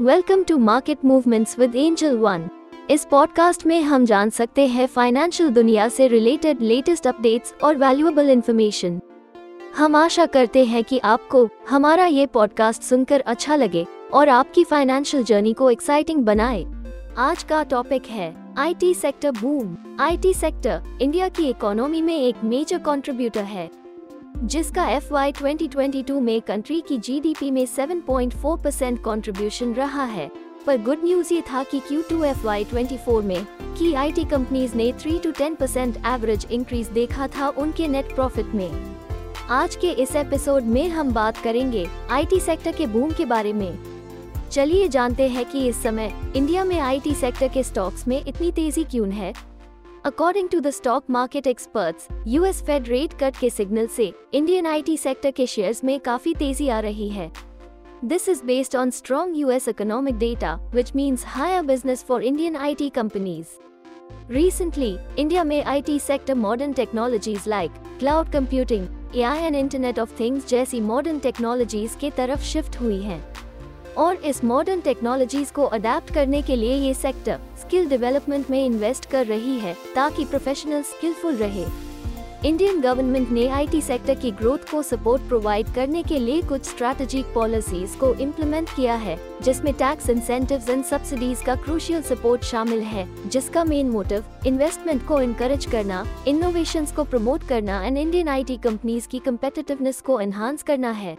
Welcome to market movements with Angel One इस podcast में हम जान सकते हैं फाइनेंशियल दुनिया से रिलेटेड लेटेस्ट अपडेट्स और वैल्यूएबल इंफॉर्मेशन हम आशा करते हैं कि आपको हमारा ये पॉडकास्ट सुनकर अच्छा लगे और आपकी फाइनेंशियल जर्नी को एक्साइटिंग बनाए। आज का टॉपिक है IT sector boom IT sector India की इकोनॉमी में एक मेजर कंट्रीब्यूटर है। जिसका एफ़ वाई में कंट्री की जीडीपी में 7.4 परसेंट कॉन्ट्रीब्यूशन रहा है। पर गुड न्यूज़ ये था कि Q2 FY24 में की आईटी कंपनीज़ ने 3 टू 10 परसेंट एवरेज इंक्रीज देखा था उनके नेट प्रॉफिट में। आज के इस एपिसोड में हम बात करेंगे आईटी सेक्टर के बूम के बारे में। चलिए जानते हैं कि इस समय इंडिया में आईटी सेक्टर के स्टॉक्स में इतनी तेज़ी क्यों है? According to the stock market experts US fed rate cut के सिग्नल से इंडियन आईटी सेक्टर के शेयर्स में काफी तेजी आ रही है this is based on strong US economic data which means higher business for Indian IT companies Recently, India में IT sector modern technologies like cloud computing AI and internet of things जैसी modern technologies के तरफ shift हुई हैं। और इस modern technologies को adapt करने के लिए ये सेक्टर स्किल डेवलपमेंट में इन्वेस्ट कर रही है ताकि प्रोफेशनल स्किलफुल रहे। इंडियन गवर्नमेंट ने आईटी सेक्टर की ग्रोथ को सपोर्ट प्रोवाइड करने के लिए कुछ स्ट्रैटेजिक पॉलिसीज़ को इम्प्लीमेंट किया है, जिसमें टैक्स इंसेंटिव्स एंड सब्सिडीज का क्रूशियल सपोर्ट शामिल है, जिसका मेन मोटिव इन्वेस्टमेंट को इनकरेज करना इनोवेशन को प्रमोट करना एंड इंडियन आईटी कंपनीज़ की कम्पिटिटिवनेस को एनहांस करना है।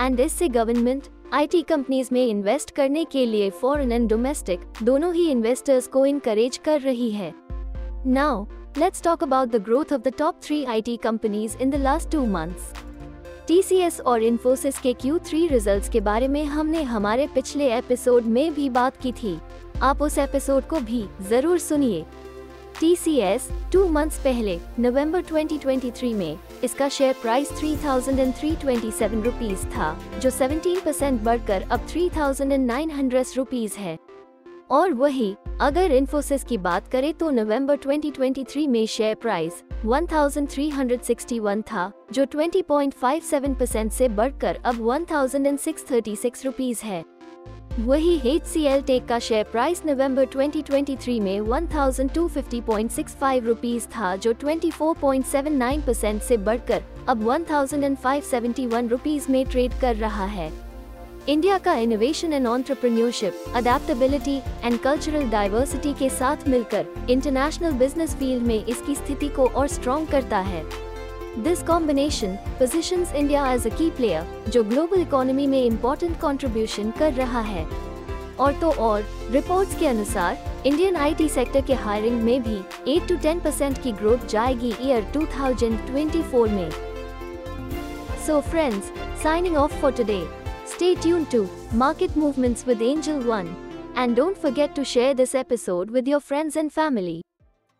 एंड इससे गवर्नमेंट आईटी कंपनीज़ में इन्वेस्ट करने के लिए फॉरेन एंड डोमेस्टिक दोनों ही इन्वेस्टर्स को इनकरेज कर रही है। Now let's talk about the growth of the top three IT companies in the last two months TCS और इन्फोसिस के Q3 रिजल्ट्स के बारे में हमने हमारे पिछले एपिसोड में भी बात की थी। आप उस एपिसोड को भी ज़रूर सुनिए। TCS टू मंथ्स पहले नवंबर 2023 में इसका शेयर प्राइस 3,327 रुपीस था जो 17 परसेंट बढ़कर अब 3,900 रुपीस है। और वही अगर इन्फोसिस की बात करें तो नवंबर 2023 में शेयर प्राइस 1,361 था जो 20.57 परसेंट से बढ़कर अब 1,636 रुपीस है। वही एच सी एल टेक का शेयर प्राइस नवंबर 2023 में 1250.65 रुपीस था, जो 24.79 परसेंट से बढ़कर अब 1571 रुपीस में ट्रेड कर रहा है। इंडिया का innovation and entrepreneurship adaptability and cultural diversity के साथ मिलकर इंटरनेशनल बिज़नेस फ़ील्ड में इसकी स्थिति को और स्ट्रॉन्ग करता है। This combination position India as a key player जो ग्लोबल इकोनॉमी में इम्पोर्टेंट कंट्रीब्यूशन कर रहा है। और तो और रिपोर्ट्स के अनुसार इंडियन आईटी सेक्टर के हायरिंग में भी 8 टू 10 परसेंट की ग्रोथ जाएगी ईयर 2024 में। So friends signing off for today stay tuned to market movements with Angel One and don't forget to share this episode with your friends and family